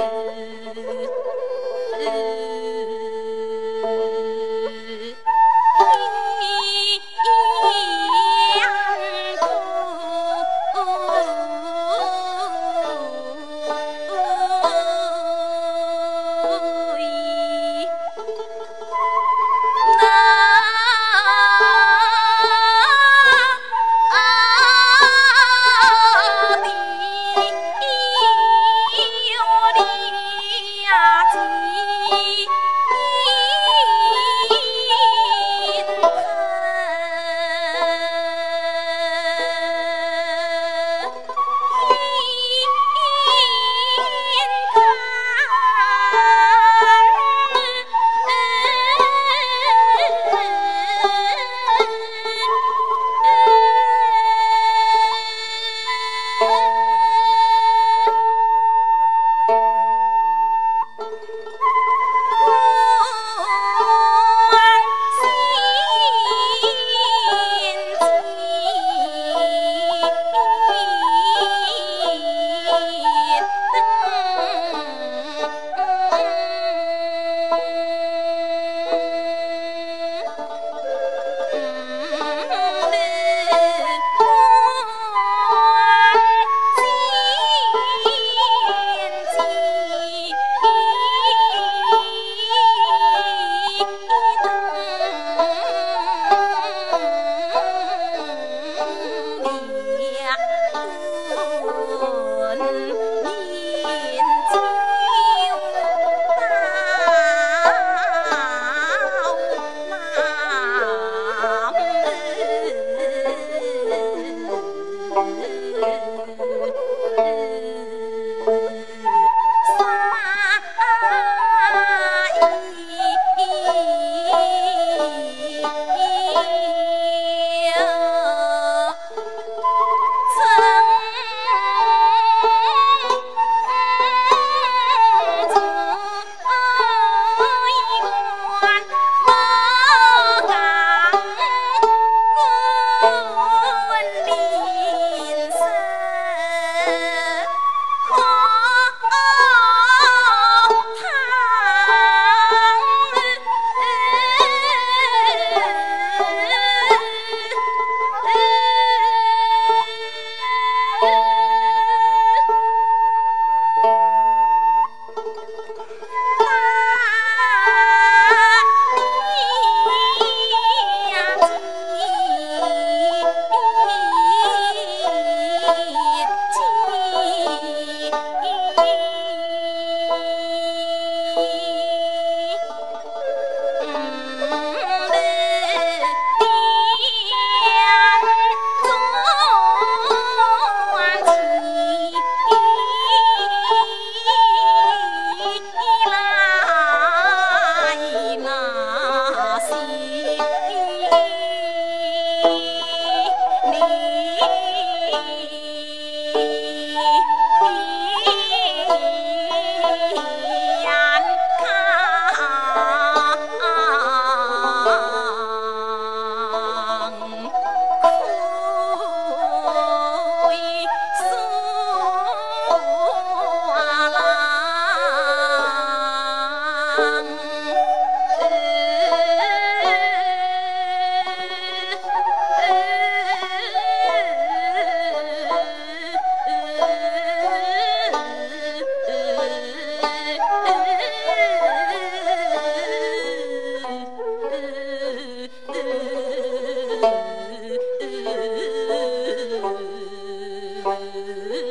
Bye. 子。